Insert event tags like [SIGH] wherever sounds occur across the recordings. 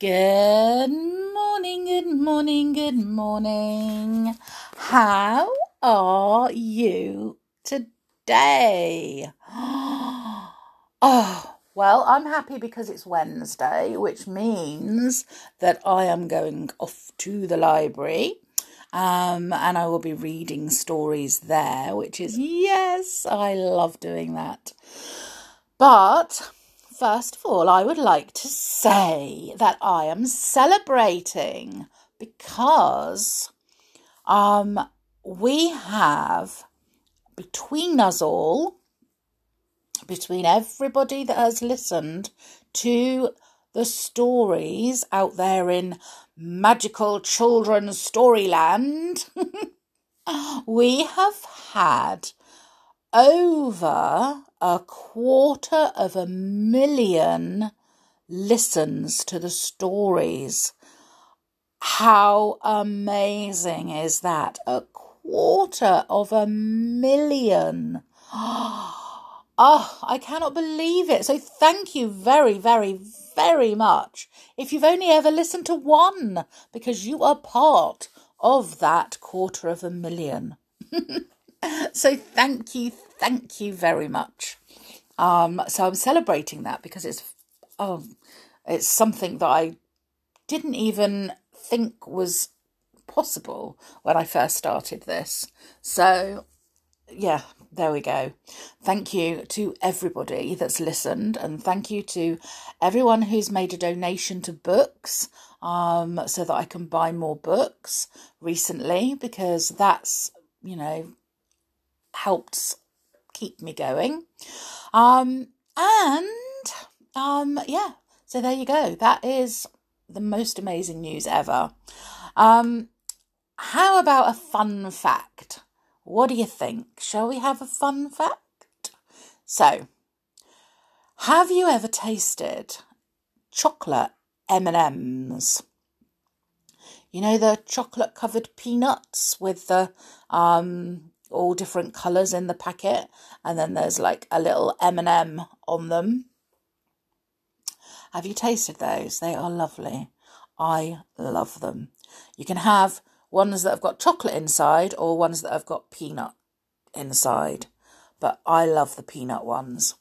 Good morning, good morning, good morning. How are you today? [GASPS] Oh, well, I'm happy because it's Wednesday, which means that I am going off to the library. Um, and I will be reading stories there, which is, yes, I love doing that. But first of all, I would like to say that I am celebrating because um, we have between us all, between everybody that has listened to the stories out there in magical children's storyland, [LAUGHS] we have had over a quarter of a million listens to the stories. How amazing is that? A quarter of a million. [GASPS] Oh, I cannot believe it. So thank you very, very, very much. If you've only ever listened to one, because you are part of that quarter of a million. [LAUGHS] so thank you, thank you very much. Um, so I'm celebrating that because it's oh, it's something that I didn't even think was possible when I first started this. So yeah, there we go. Thank you to everybody that's listened, and thank you to everyone who's made a donation to books um, so that I can buy more books recently because that's, you know, helped keep me going. Um, and um, yeah, so there you go. That is the most amazing news ever. Um, how about a fun fact? What do you think? Shall we have a fun fact? So, have you ever tasted chocolate M&Ms? You know the chocolate covered peanuts with the um all different colours in the packet and then there's like a little M&M on them. Have you tasted those? They are lovely. I love them. You can have ones that have got chocolate inside or ones that have got peanut inside, but I love the peanut ones.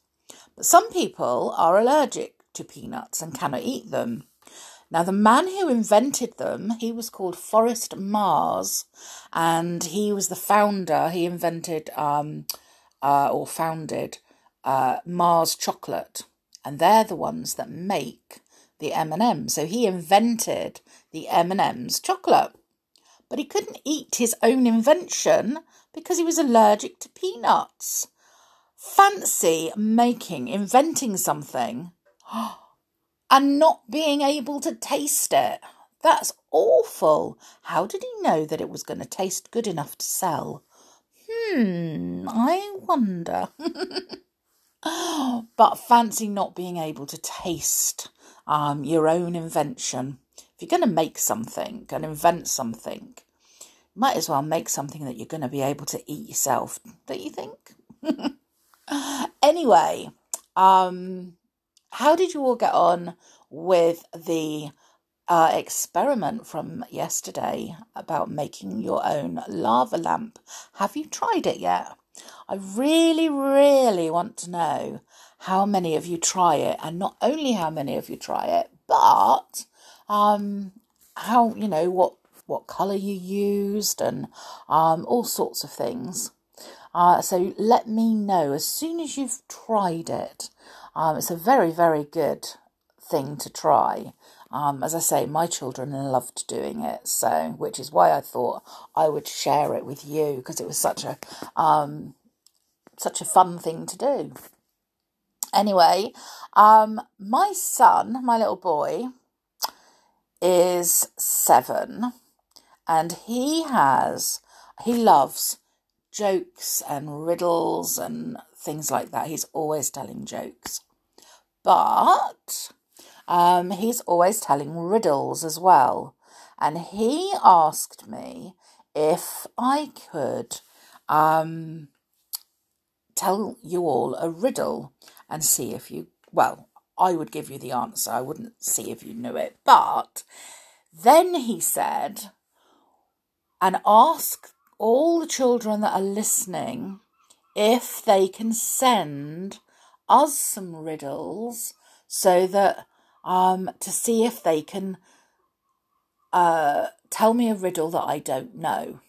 But some people are allergic to peanuts and cannot eat them. Now, the man who invented them, he was called Forrest Mars, and he was the founder. He invented um, uh, or founded uh, Mars Chocolate, and they're the ones that make the M&M. So he invented the M&M's chocolate, but he couldn't eat his own invention because he was allergic to peanuts. Fancy making, inventing something. [GASPS] and not being able to taste it. That's awful. How did he know that it was going to taste good enough to sell? Hmm, I wonder. [LAUGHS] but fancy not being able to taste um, your own invention. If you're going to make something and invent something, might as well make something that you're going to be able to eat yourself, don't you think? [LAUGHS] anyway, um, how did you all get on with the uh, experiment from yesterday about making your own lava lamp? Have you tried it yet? I really, really want to know how many of you try it, and not only how many of you try it, but um, how you know what what color you used and um, all sorts of things. Uh, so let me know as soon as you've tried it. Um, it's a very, very good thing to try. Um, as I say, my children loved doing it, so which is why I thought I would share it with you because it was such a um, such a fun thing to do. Anyway, um, my son, my little boy, is seven, and he has he loves jokes and riddles and things like that. He's always telling jokes but um, he's always telling riddles as well. And he asked me if I could um, tell you all a riddle and see if you, well, I would give you the answer. I wouldn't see if you knew it. But then he said, and ask all the children that are listening if they can send us some riddles so that um to see if they can uh tell me a riddle that I don't know.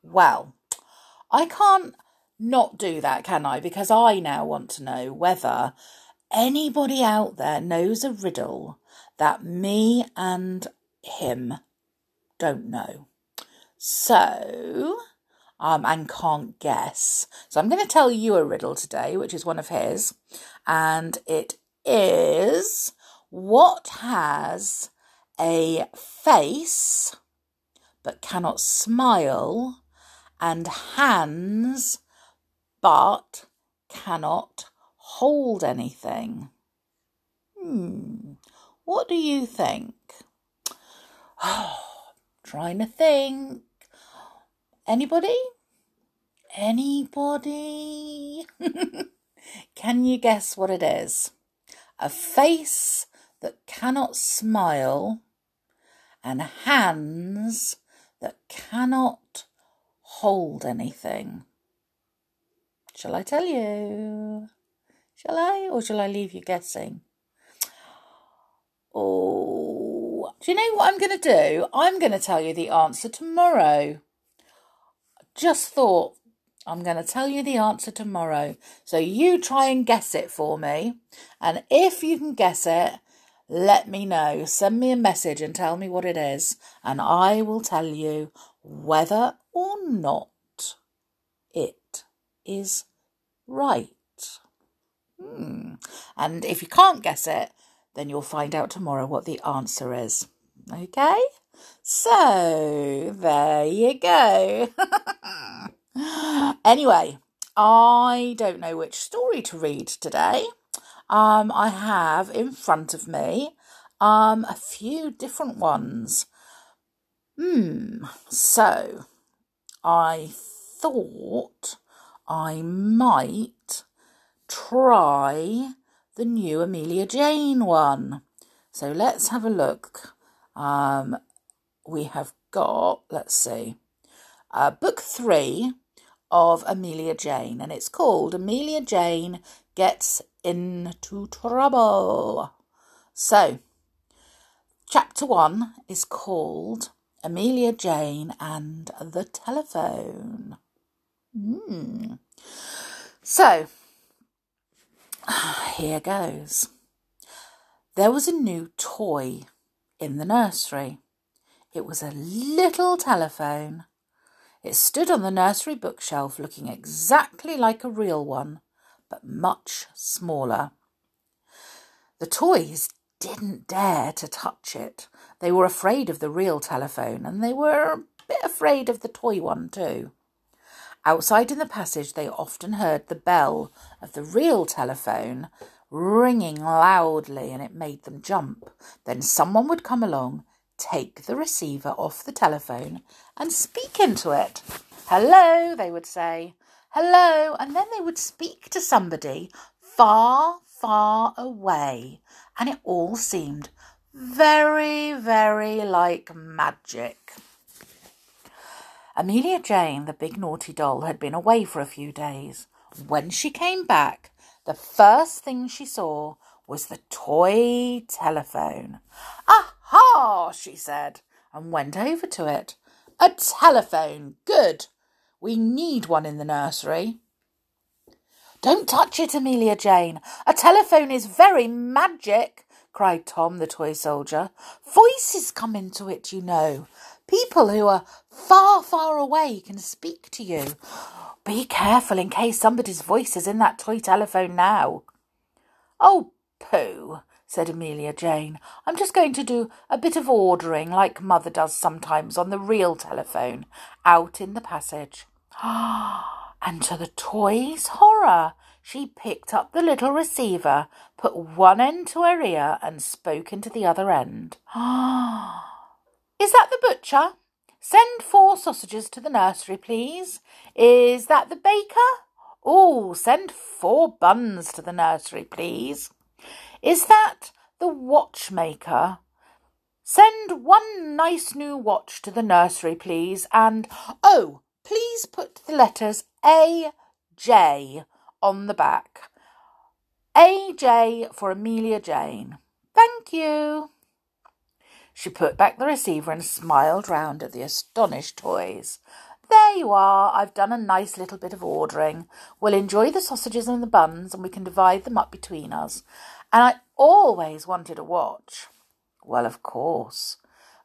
Well, I can't not do that, can I? Because I now want to know whether anybody out there knows a riddle that me and him don't know. So, um, and can't guess. So I'm going to tell you a riddle today, which is one of his, and it is what has a face but cannot smile and hands but cannot hold anything. Hmm, what do you think? [SIGHS] Trying to think. Anybody? Anybody? [LAUGHS] Can you guess what it is? A face that cannot smile and hands that cannot hold anything. Shall I tell you? Shall I, or shall I leave you guessing? Oh, do you know what I'm going to do? I'm going to tell you the answer tomorrow. Just thought I'm going to tell you the answer tomorrow. So you try and guess it for me. And if you can guess it, let me know. Send me a message and tell me what it is. And I will tell you whether or not it is right. Hmm. And if you can't guess it, then you'll find out tomorrow what the answer is. Okay? So, there you go. [LAUGHS] anyway, I don't know which story to read today. Um, I have in front of me um, a few different ones. Hmm, so I thought I might try the new Amelia Jane one. So let's have a look. Um, we have got, let's see, uh, book three of Amelia Jane, and it's called Amelia Jane Gets Into Trouble. So, chapter one is called Amelia Jane and the Telephone. Hmm. So, [SIGHS] here goes. There was a new toy in the nursery. It was a little telephone. It stood on the nursery bookshelf looking exactly like a real one, but much smaller. The toys didn't dare to touch it. They were afraid of the real telephone, and they were a bit afraid of the toy one too. Outside in the passage, they often heard the bell of the real telephone ringing loudly, and it made them jump. Then someone would come along, take the receiver off the telephone, and speak into it. Hello, they would say. Hello, and then they would speak to somebody far, far away, and it all seemed very, very like magic. Amelia Jane, the big naughty doll, had been away for a few days. When she came back, the first thing she saw was the toy telephone. Ah, Aha, she said, and went over to it. A telephone, good. We need one in the nursery. Don't touch it, Amelia Jane. A telephone is very magic, cried Tom, the toy soldier. Voices come into it, you know. People who are far, far away can speak to you. Be careful in case somebody's voice is in that toy telephone now. Oh, pooh, said Amelia Jane. I'm just going to do a bit of ordering like Mother does sometimes on the real telephone out in the passage. [GASPS] and to the toy's horror, she picked up the little receiver, put one end to her ear, and spoke into the other end. [GASPS] Is that the butcher? Send four sausages to the nursery, please. Is that the baker? Oh, send four buns to the nursery, please. Is that the watchmaker? Send one nice new watch to the nursery, please, and oh, please put the letters A J on the back. AJ for Amelia Jane. Thank you. She put back the receiver and smiled round at the astonished toys. There you are. I've done a nice little bit of ordering. We'll enjoy the sausages and the buns, and we can divide them up between us. And I always wanted a watch. Well, of course.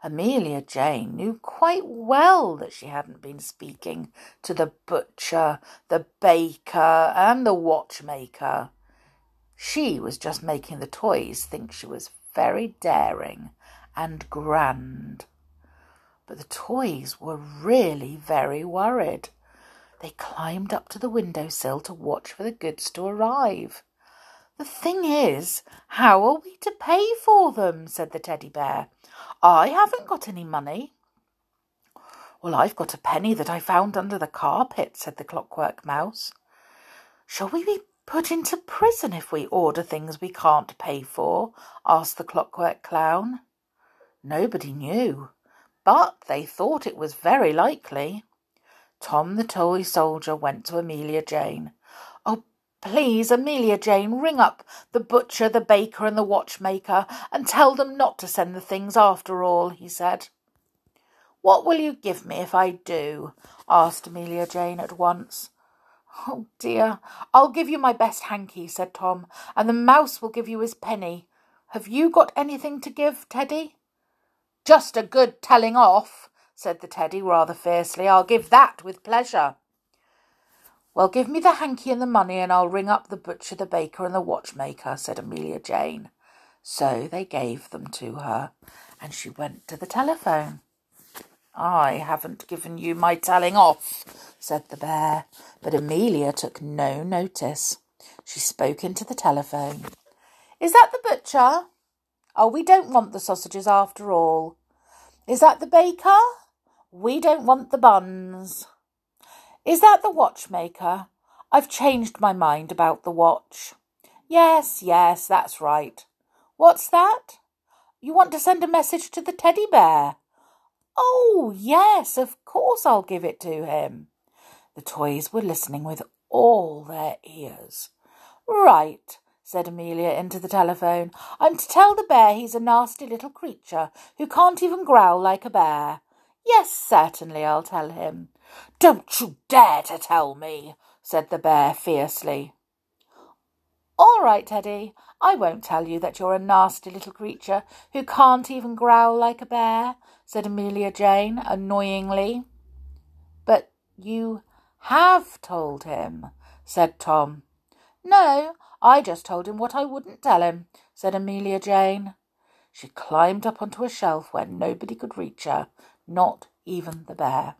Amelia Jane knew quite well that she hadn't been speaking to the butcher, the baker, and the watchmaker. She was just making the toys think she was very daring and grand. But the toys were really very worried. They climbed up to the window sill to watch for the goods to arrive. The thing is, how are we to pay for them? said the teddy bear. I haven't got any money. Well, I've got a penny that I found under the carpet, said the clockwork mouse. Shall we be put into prison if we order things we can't pay for? asked the clockwork clown. Nobody knew, but they thought it was very likely. Tom the toy soldier went to Amelia Jane. Please, Amelia Jane, ring up the butcher, the baker, and the watchmaker and tell them not to send the things after all, he said. What will you give me if I do? asked Amelia Jane at once. Oh dear, I'll give you my best hanky, said Tom, and the mouse will give you his penny. Have you got anything to give, Teddy? Just a good telling off, said the teddy rather fiercely. I'll give that with pleasure. Well, give me the hanky and the money, and I'll ring up the butcher, the baker, and the watchmaker, said Amelia Jane. So they gave them to her, and she went to the telephone. I haven't given you my telling off, said the bear, but Amelia took no notice. She spoke into the telephone. Is that the butcher? Oh, we don't want the sausages after all. Is that the baker? We don't want the buns. Is that the watchmaker? I've changed my mind about the watch. Yes, yes, that's right. What's that? You want to send a message to the teddy bear? Oh, yes, of course I'll give it to him. The toys were listening with all their ears. Right, said Amelia into the telephone. I'm to tell the bear he's a nasty little creature who can't even growl like a bear. Yes, certainly, I'll tell him. Don't you dare to tell me, said the bear fiercely. All right, Teddy, I won't tell you that you're a nasty little creature who can't even growl like a bear, said Amelia Jane annoyingly. But you have told him, said Tom. No, I just told him what I wouldn't tell him, said Amelia Jane. She climbed up onto a shelf where nobody could reach her, not even the bear.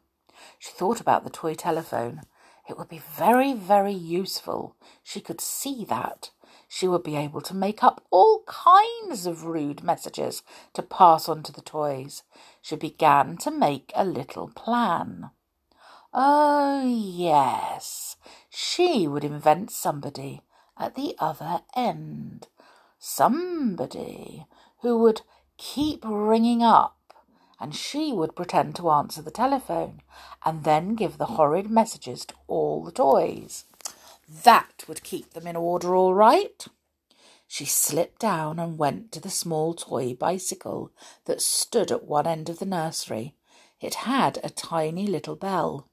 She thought about the toy telephone. It would be very, very useful. She could see that. She would be able to make up all kinds of rude messages to pass on to the toys. She began to make a little plan. Oh, yes, she would invent somebody at the other end. Somebody who would keep ringing up, and she would pretend to answer the telephone and then give the horrid messages to all the toys. That would keep them in order all right. She slipped down and went to the small toy bicycle that stood at one end of the nursery. It had a tiny little bell.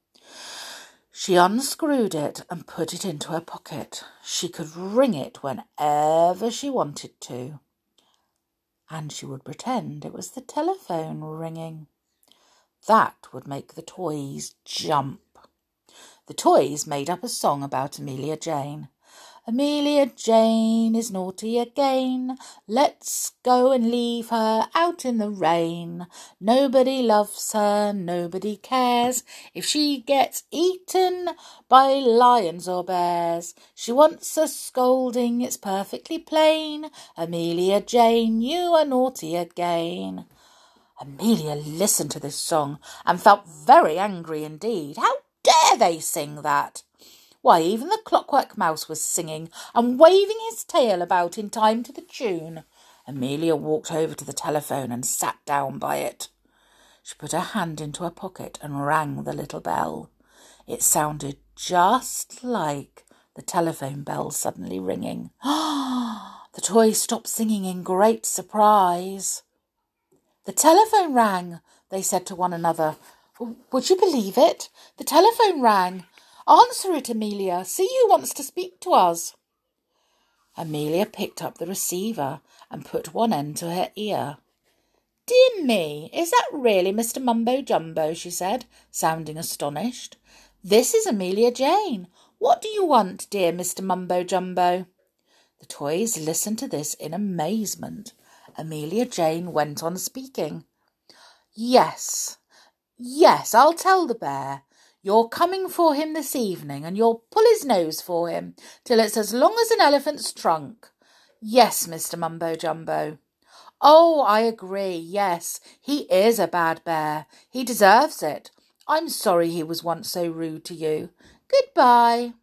She unscrewed it and put it into her pocket. She could ring it whenever she wanted to. And she would pretend it was the telephone ringing. That would make the toys jump. The toys made up a song about Amelia Jane. Amelia Jane is naughty again. Let's go and leave her out in the rain. Nobody loves her, nobody cares. If she gets eaten by lions or bears, she wants a scolding, it's perfectly plain. Amelia Jane, you are naughty again. Amelia listened to this song and felt very angry indeed. How dare they sing that? Why, even the clockwork mouse was singing and waving his tail about in time to the tune. Amelia walked over to the telephone and sat down by it. She put her hand into her pocket and rang the little bell. It sounded just like the telephone bell suddenly ringing. [GASPS] the toy stopped singing in great surprise. The telephone rang, they said to one another. Would you believe it? The telephone rang. Answer it, Amelia. See who wants to speak to us. Amelia picked up the receiver and put one end to her ear. Dear me, is that really Mr. Mumbo Jumbo? she said, sounding astonished. This is Amelia Jane. What do you want, dear Mr. Mumbo Jumbo? The toys listened to this in amazement. Amelia Jane went on speaking. Yes, yes, I'll tell the bear. You're coming for him this evening, and you'll pull his nose for him till it's as long as an elephant's trunk. Yes, Mr. Mumbo Jumbo. Oh, I agree. Yes, he is a bad bear. He deserves it. I'm sorry he was once so rude to you. Goodbye.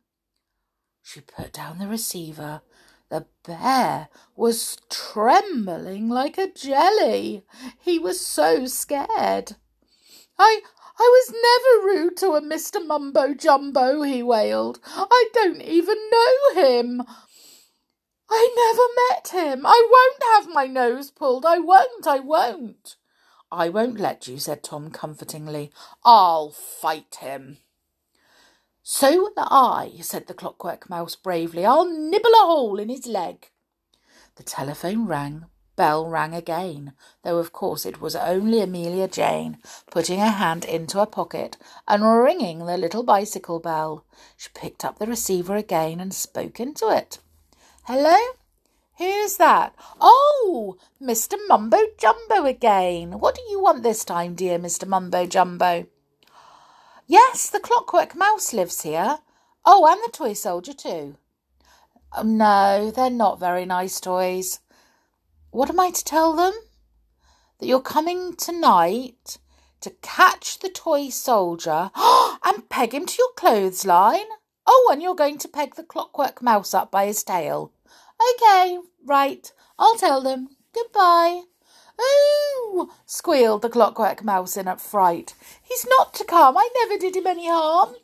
She put down the receiver. The bear was trembling like a jelly. He was so scared. I I was never rude to a Mr. Mumbo Jumbo, he wailed. I don't even know him. I never met him. I won't have my nose pulled. I won't. I won't. I won't let you, said Tom comfortingly. I'll fight him. So will I, said the clockwork mouse bravely. I'll nibble a hole in his leg. The telephone rang bell rang again, though of course it was only Amelia Jane, putting her hand into her pocket and ringing the little bicycle bell. She picked up the receiver again and spoke into it. Hello? Who's that? Oh, Mr. Mumbo Jumbo again. What do you want this time, dear Mr. Mumbo Jumbo? Yes, the clockwork mouse lives here. Oh, and the toy soldier too. Oh, no, they're not very nice toys. What am I to tell them? That you're coming tonight to catch the toy soldier [GASPS] and peg him to your clothesline? Oh, and you're going to peg the clockwork mouse up by his tail. OK, right, I'll tell them. Goodbye. Oh, squealed the clockwork mouse in a fright. He's not to come. I never did him any harm.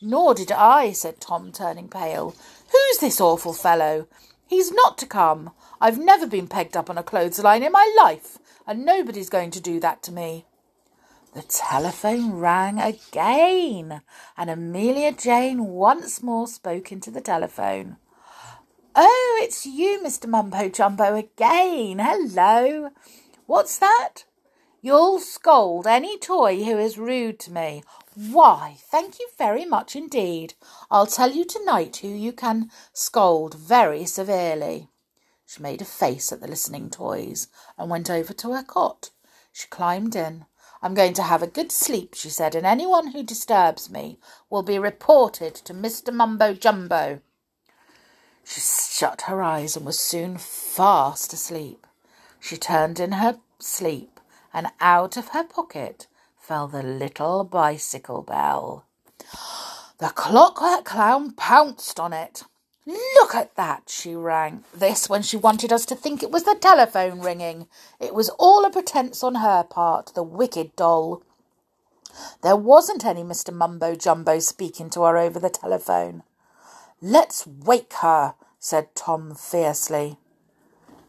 Nor did I, said Tom, turning pale. Who's this awful fellow? He's not to come. I've never been pegged up on a clothesline in my life, and nobody's going to do that to me. The telephone rang again, and Amelia Jane once more spoke into the telephone. Oh, it's you, Mr. Mumbo Jumbo, again. Hello. What's that? You'll scold any toy who is rude to me. Why, thank you very much indeed. I'll tell you tonight who you can scold very severely. She made a face at the listening toys and went over to her cot. She climbed in. I'm going to have a good sleep, she said, and anyone who disturbs me will be reported to Mr. Mumbo Jumbo. She shut her eyes and was soon fast asleep. She turned in her sleep, and out of her pocket fell the little bicycle bell. The clockwork clown pounced on it. Look at that, she rang. This when she wanted us to think it was the telephone ringing. It was all a pretence on her part, the wicked doll. There wasn't any Mr. Mumbo Jumbo speaking to her over the telephone. Let's wake her, said Tom fiercely.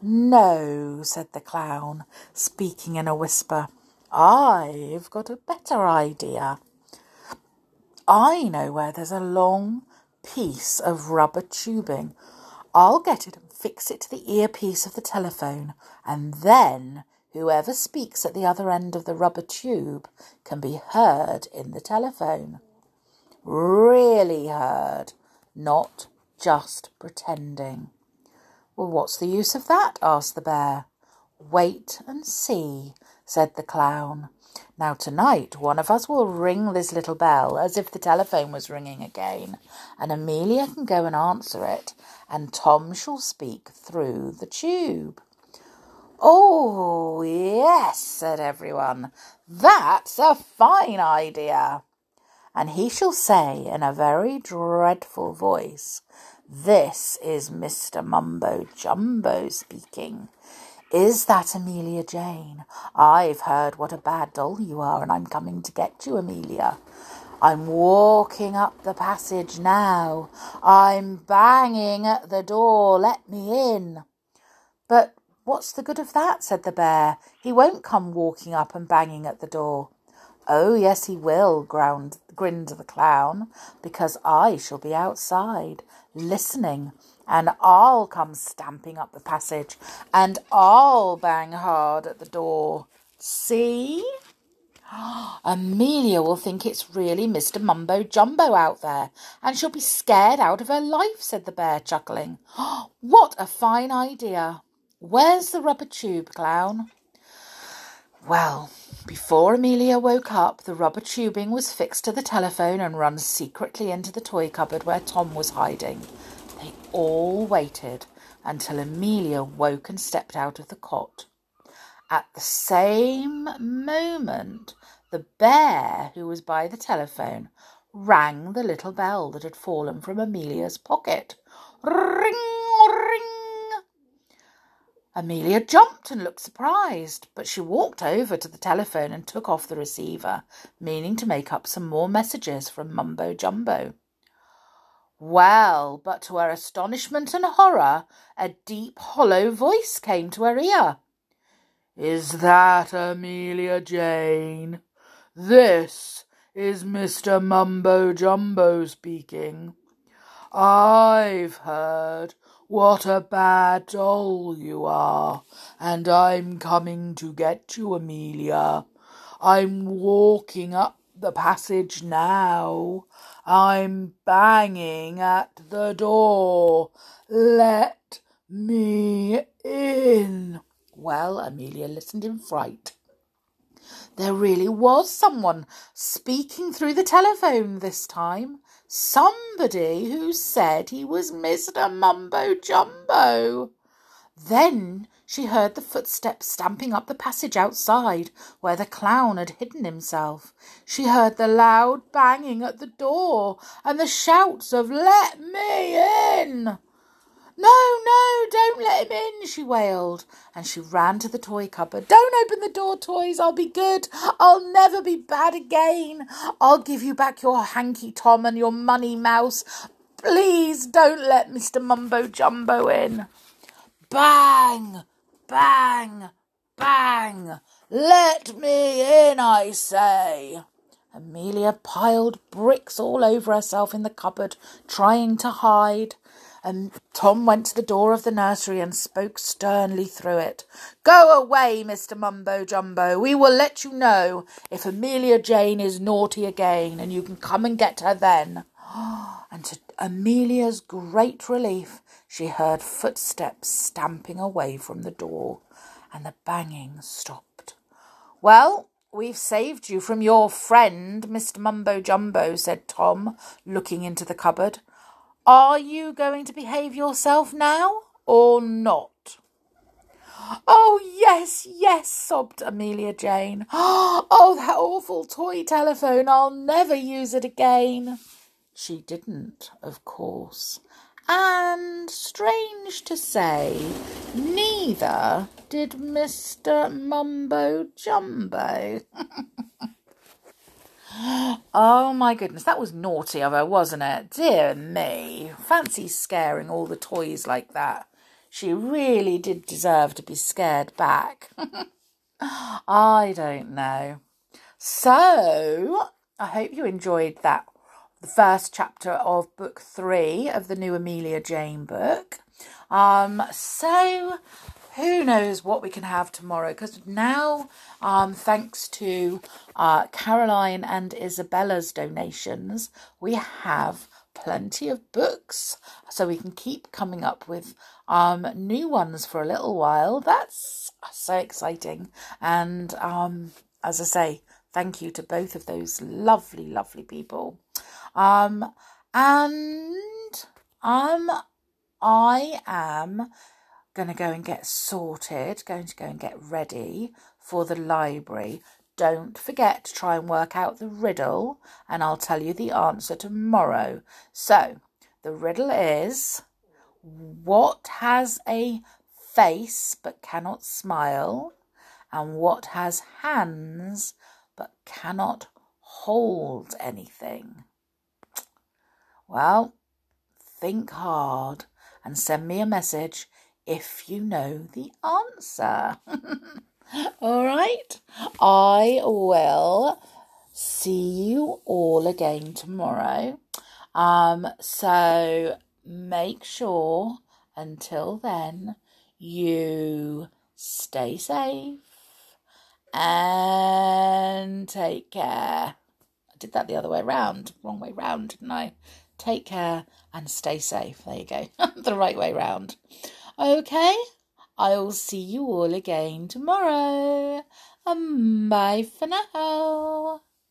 No, said the clown, speaking in a whisper. I've got a better idea. I know where there's a long, piece of rubber tubing. I'll get it and fix it to the earpiece of the telephone, and then whoever speaks at the other end of the rubber tube can be heard in the telephone. Really heard, not just pretending. Well, what's the use of that? asked the bear. Wait and see, said the clown. Now, tonight, one of us will ring this little bell as if the telephone was ringing again, and Amelia can go and answer it, and Tom shall speak through the tube. Oh, yes, said everyone. That's a fine idea. and he shall say in a very dreadful voice, This is Mr. Mumbo Jumbo speaking. Is oh. that Amelia Jane? I've heard what a bad doll you are, and I'm coming to get you, Amelia. I'm walking up the passage now. I'm banging at the door. Let me in. But what's the good of that? said the bear. He won't come walking up and banging at the door. Oh, yes, he will, ground, grinned the clown, because I shall be outside, listening, and I'll come stamping up the passage, and I'll bang hard at the door. See? [GASPS] Amelia will think it's really Mr. Mumbo Jumbo out there, and she'll be scared out of her life, said the bear, chuckling. [GASPS] what a fine idea! Where's the rubber tube, clown? Well, before Amelia woke up, the rubber tubing was fixed to the telephone and run secretly into the toy cupboard where Tom was hiding. All waited until Amelia woke and stepped out of the cot. At the same moment, the bear, who was by the telephone, rang the little bell that had fallen from Amelia's pocket. Ring, ring! Amelia jumped and looked surprised, but she walked over to the telephone and took off the receiver, meaning to make up some more messages from Mumbo Jumbo. Well, but to her astonishment and horror, a deep, hollow voice came to her ear. Is that Amelia Jane? This is Mr. Mumbo Jumbo speaking. I've heard what a bad doll you are, and I'm coming to get you, Amelia. I'm walking up the passage now. I'm banging at the door. Let me in. Well, Amelia listened in fright. There really was someone speaking through the telephone this time. Somebody who said he was Mr. Mumbo Jumbo. Then she heard the footsteps stamping up the passage outside where the clown had hidden himself. She heard the loud banging at the door and the shouts of Let me in. No, no, don't let him in, she wailed, and she ran to the toy cupboard. Don't open the door, toys. I'll be good. I'll never be bad again. I'll give you back your hanky Tom and your money mouse. Please don't let Mr. Mumbo Jumbo in. Bang, bang, bang. Let me in, I say. Amelia piled bricks all over herself in the cupboard, trying to hide and Tom went to the door of the nursery and spoke sternly through it. Go away, Mr. Mumbo Jumbo. We will let you know if Amelia Jane is naughty again, and you can come and get her then. [GASPS] And to Amelia's great relief, she heard footsteps stamping away from the door, and the banging stopped. Well, We've saved you from your friend, Mr. Mumbo Jumbo, said Tom, looking into the cupboard. Are you going to behave yourself now or not? Oh, yes, yes, sobbed Amelia Jane. [GASPS] Oh, that awful toy telephone. I'll never use it again. She didn't, of course. And, strange to say, neither did Mr. Mumbo Jumbo. [LAUGHS] Oh my goodness, that was naughty of her, wasn't it? Dear me. Fancy scaring all the toys like that. She really did deserve to be scared back. [LAUGHS] I don't know. So, I hope you enjoyed that the first chapter of book three of the new Amelia Jane book. Um, so who knows what we can have tomorrow? Because now um, thanks to uh, caroline and isabella's donations we have plenty of books. So we can keep coming up with um, new ones for a little while. That's so exciting. And um, as i say thank you to both of those lovely lovely people um, and um, i am going to go and get sorted, going to go and get ready for the library. don't forget to try and work out the riddle, and I'll tell you the answer tomorrow. So, the riddle is what has a face but cannot smile, and what has hands but cannot hold anything? Well, think hard and send me a message if you know the answer. [LAUGHS] all right, I will see you all again tomorrow. Um, so make sure until then you stay safe and take care. I did that the other way round, wrong way round, didn't I? Take care and stay safe. There you go, [LAUGHS] the right way round. Okay, I'll see you all again tomorrow. Um, bye for now.